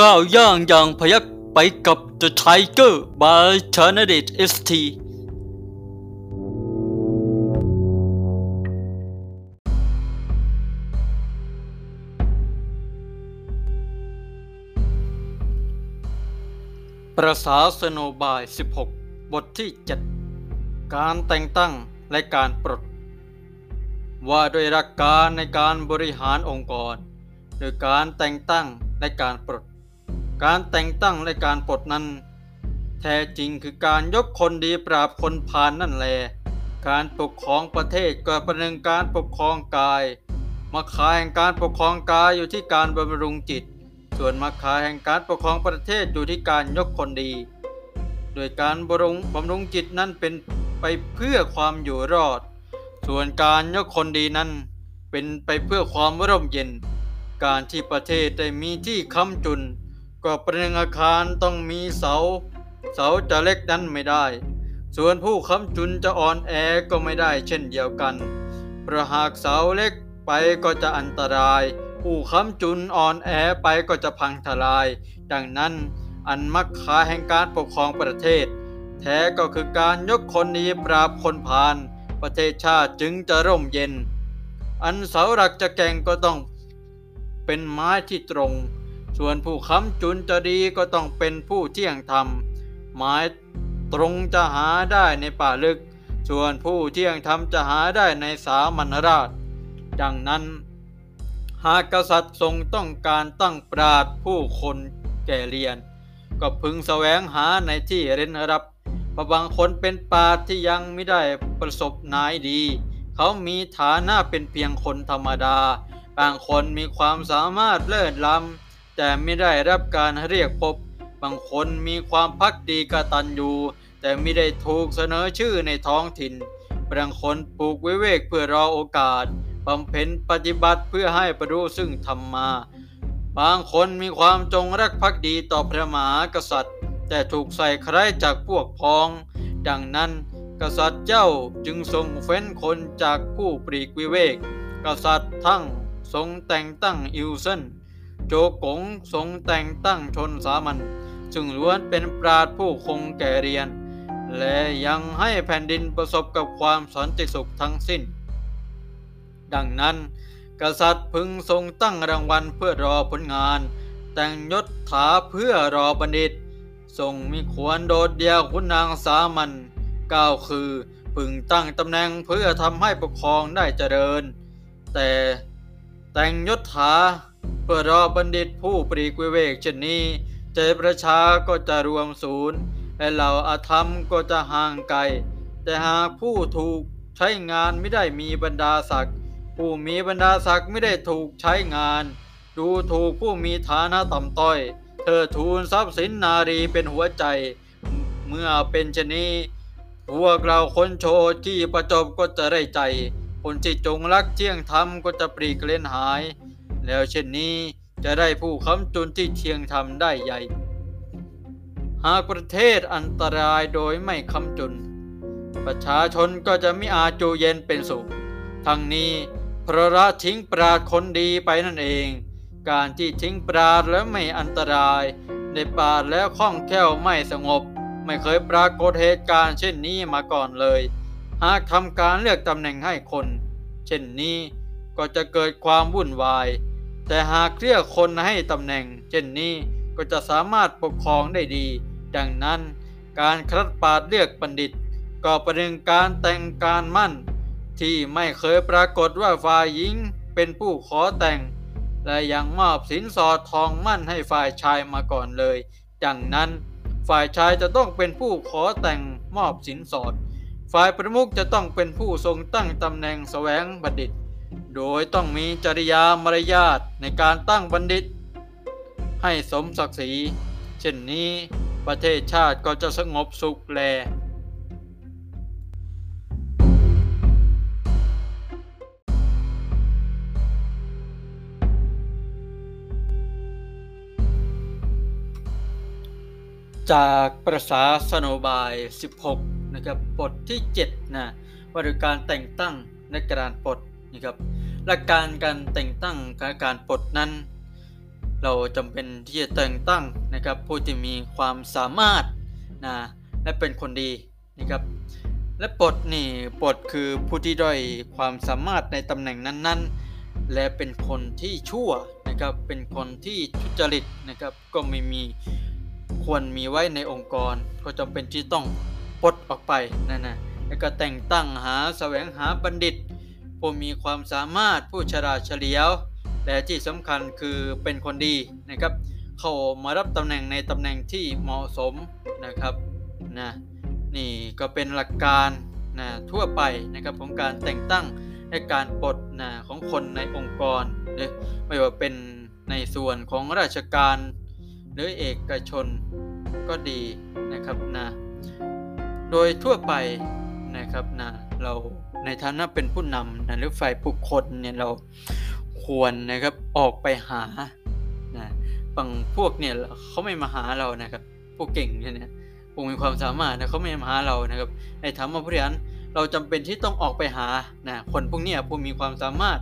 ก้าวย่างอย่างพยักไปกับ The Tiger by c h a n a d i t ST ประสาสโนบาย 16 บทที่ 7 การแต่งตั้งและการปลด ว่าด้วยหลักการในการบริหารองค์กรโดยการแต่งตั้งและการปลด การแต่งตั้งและการปลดนั้น แท้จริงคือการยกคนดีปราบคนพานนั่นแหละการปกครองประเทศก็ประหนึ่งการปกครองกายมาขายแห่งการปกครองกายอยู่ที่การบำรุงจิต ส่วนมาขายแห่งการปกครองประเทศอยู่ที่การยกคนดี โดยการบำรุงบำรุงจิตนั้นเป็นไปเพื่อความอยู่รอด ส่วนการยกคนดีนั้น เป็นไปเพื่อความร่มเย็น การที่ประเทศได้มีที่ค้ำจุน ก็ประหนึ่งอาคารต้องมีเสา เสาจะเล็กนั้นไม่ได้ ส่วนผู้ค้ำจุนจะอ่อนแอก็ไม่ได้เช่นเดียวกัน เพราะหากเสาเล็กไปก็จะอันตราย ผู้ค้ำจุนอ่อนแอไปก็จะพังทลาย ดังนั้นอันมักคาแห่งการปกครองประเทศ แท้ก็คือการยกคนดีปราบคนพาลประเทศชาติจึงจะร่มเย็น อันเสาหลักจะแก่งก็ต้องเป็นไม้ที่ตรง ส่วนผู้ค้ำจุนจะดีก็ต้องเป็นผู้เที่ยงธรรมไม้ตรงจะหาได้ในป่าลึก ส่วนผู้เที่ยงธรรมจะหาได้ในสามัญราช ดังนั้น หากกษัตริย์ทรงต้องการตั้งปราดผู้คนแก่เรียน ก็พึงแสวงหาในที่เร้นรับเพราะบางคนเป็นปราดที่ยังไม่ได้ประสบนายดี เขามีฐานะเป็นเพียงคนธรรมดา บางคนมีความสามารถเลิศล้ำ แต่ไม่ได้รับการเรียกพบ บางคนมีความพักดีกตัญญูแต่ไม่ได้ถูกเสนอชื่อในท้องถิ่น บางคนปลูกวิเวกเพื่อรอโอกาสบำเพ็ญปฏิบัติเพื่อให้ประรู้ซึ่งธรรมา บางคนมีความจงรักภักดีต่อพระมหากษัตริย์ แต่ถูกใส่ใครจากพวกพ้อง ดังนั้นกษัตริย์เจ้าจึงทรงเฟ้นคนจากผู้ปรีกวิเวก กษัตริย์ทั้งทรงแต่งตั้งอิวเซน โจกงทรงแต่งตั้งชนสามัญซึ่งล้วนเป็นปราดผู้คงแก่เรียน และยังให้แผ่นดินประสบกับความสันติสุขทั้งสิ้น ดังนั้น กษัตริย์พึงทรงตั้งรางวัลเพื่อรอผลงาน แต่งยศถาเพื่อรอบัณฑิตทรงมีควรโดดเดียวคุณนางสามัญก้าวคือพึงตั้งตำแหน่งเพื่อทำให้ปกครองได้เจริญ แต่แต่งยศถา เพื่อรอบัณฑิตผู้ปรีกวิเวกเช่นนี้ ใจประชาก็จะรวมศูนย์และเหล่าอาธรรมก็จะห่างไกล แต่หากผู้ถูกใช้งานไม่ได้มีบรรดาศักดิ์ผู้มีบรรดาศักดิ์ไม่ได้ถูกใช้งาน ดูถูกผู้มีฐานะต่ำต้อย เธอทูลทรัพย์สินนารีเป็นหัวใจ เมื่อเป็นชนี้พวกเราคนโชว์ที่ประจบก็จะได้ใจ คนที่จงรักเที่ยงธรรมก็จะปรีกเล่นหาย แล้วเช่นนี้จะได้ผู้ค้ำจุนที่เที่ยงธรรมได้ใหญ่ หากประเทศอันตรายโดยไม่ค้ำจุน ประชาชนก็จะไม่อาจูเย็นเป็นสุข ทั้งนี้เพราะละทิ้งปราดคนดีไปนั่นเอง การที่ทิ้งปราดแล้วไม่อันตราย ในป่าดแล้วคล่องแคล่วไม่สงบ ไม่เคยปรากฏเหตุการณ์เช่นนี้มาก่อนเลย หากทำการเลือกตำแหน่งให้คน เช่นนี้ก็จะเกิดความวุ่นวาย แต่หากเลือกคนให้ตำแหน่ง เช่นนี้ก็จะสามารถปกครองได้ดี ดังนั้น การคลัดปาดเลือกบัณฑิต ก็ประเด็นการแต่งการมั่น ที่ไม่เคยปรากฏว่าฝ่ายหญิงเป็นผู้ขอแต่ง และยังมอบสินสอดทองมั่นให้ฝ่ายชายมาก่อนเลยดังนั้นฝ่ายชายจะต้องเป็นผู้ขอแต่งมอบสินสอด ฝ่ายประมุขจะต้องเป็นผู้ทรงตั้งตำแหน่งแสวงบัณฑิต โดยต้องมีจริยามารยาทในการตั้งบัณฑิต ให้สมศักดิ์ศรี เช่นนี้ประเทศชาติก็จะสงบสุขแลจากประษาสนบาย 16 นะครับ บทที่ 7 นะว่าด้วยการแต่งตั้งในการปลด นะครับหลักการการแต่งตั้งการการปลดนั้น เราจำเป็นที่จะแต่งตั้งนะครับผู้ที่มีความสามารถนะและเป็นคนดีนะครับและปลดนี่ปลดคือผู้ที่ด้อยความสามารถในตำแหน่งนั้นๆ และเป็นคนที่ชั่วนะครับเป็นคนที่ทุจริตนะครับก็ไม่มีควรมีไว้ในองค์กร ก็จำเป็นที่ต้องปลดออกไปนั่นนะแล้วก็แต่งตั้งหาแสวงหาบัณฑิต ผู้มีความสามารถผู้ฉลาดเฉลียว และที่สำคัญคือเป็นคนดีนะครับ เข้ามารับตำแหน่งในตำแหน่งที่เหมาะสมนะครับนะนี่ก็เป็นหลักการนะทั่วไปนะครับของการแต่งตั้งและการปลดนะของคนในองค์กรหรือไม่ว่าเป็นในส่วนของราชการ หรือเอกชนก็ดีนะครับนะโดยทั่วไปนะครับนะเรา ในฐานะเป็นผู้นำนะหรือฝ่ายบุคคลเนี่ยเราควรนะครับออกไปหานะบางพวกเนี่ยเขาไม่มาหาเรานะครับ พวกเก่งเนี่ยผู้มีความสามารถนะเขาไม่มาหาเรานะครับในฐานะผู้บริหารเราจำเป็นที่ต้องออกไปหานะคนพวกเนี้ยผู้มีความสามารถ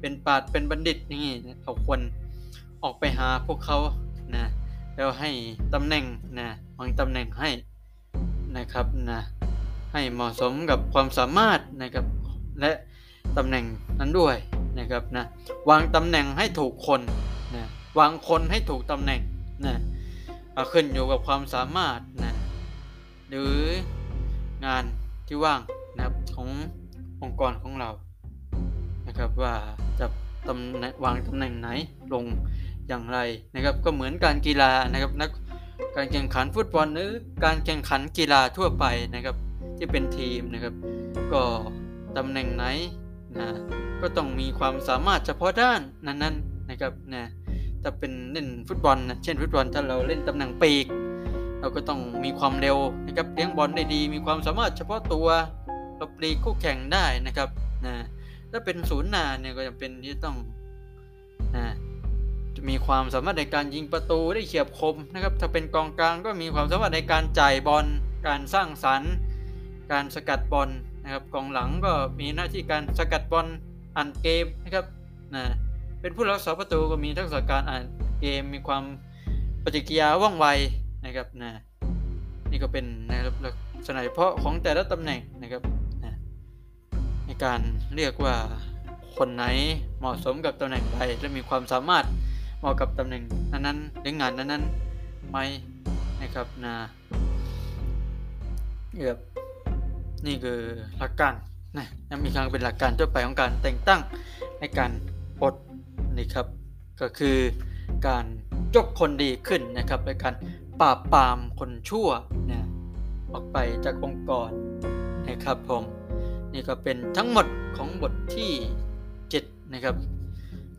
เป็นปราดเป็นบัณฑิตนี่เราควรออกไปหาพวกเขานะแล้วให้ตำแหน่งนะวางตำแหน่งให้นะครับนะ ให้เหมาะสมกับความสามารถนะครับและตำแหน่งนั้นด้วยนะครับนะวางตำแหน่งให้ถูกคนนะวางคนให้ถูกตำแหน่งนะขึ้นอยู่กับความสามารถนะหรืองานที่ว่างนะครับขององค์กรของเรานะครับว่าจะตำแหน่งวางตำแหน่งไหนลงอย่างไรนะครับก็เหมือนการกีฬานะครับนักการแข่งขันฟุตบอลหรือการแข่งขันกีฬาทั่วไปนะครับ ที่เป็นทีมนะครับ ก็ตำแหน่งไหนนะก็ต้องมีความสามารถเฉพาะด้านนั้นๆนนะครับนะถ้าเป็นเล่นฟุตบอลนะเช่นฟุตบอลถ้าเราเล่นตำแหน่งปีก เราก็ต้องมีความเร็วนะครับเลี้ยงบอลได้ดี มีความสามารถเฉพาะตัวเราปลีกคู่แข่งได้นะครับนะถ้าเป็นศูนย์หน้าเนี่ยก็จะเป็นที่ต้องนะจะมีความสามารถในการยิงประตูได้เฉียบคมนะครับ ถ้าเป็นกองกลางก็มีความสามารถในการจ่ายบอล การสร้างสรรค์ การสกัดบอลนะครับกองหลังก็มีหน้าที่การสกัดบอลอ่านเกมนะครับนะเป็นผู้รักษาประตูก็มีทักษะการอ่านเกมมีความปฏิกิริยาว่องไวนะครับนะนี่ก็เป็นนะครับลักษณะเฉพาะของแต่ละตำแหน่งนะครับนะในการเรียกว่าคนไหนเหมาะสมกับตำแหน่งใดและมีความสามารถเหมาะกับตำแหน่งนั้นๆหรืองานนั้นๆไหมนะครับนะเกือบ นี่คือหลักการนะยังมีครั้งเป็นหลักการทั่วไปของการแต่งตั้งในการปลดนี่ครับ ก็คือการยกคนดีขึ้นนะครับในการปราบปรามคนชั่วนะออกไปจากองค์กรนะครับผมนี่ก็เป็นทั้งหมดของบทที่ 7 นะครับ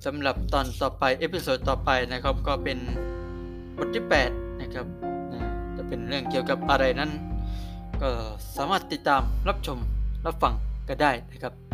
สำหรับตอนต่อไปเอพิโซดต่อไปนะครับก็เป็นบทที่ 8 นะครับนะจะเป็นเรื่องเกี่ยวกับอะไรนั้น ก็สามารถติดตามรับชมรับฟังก็ได้นะครับ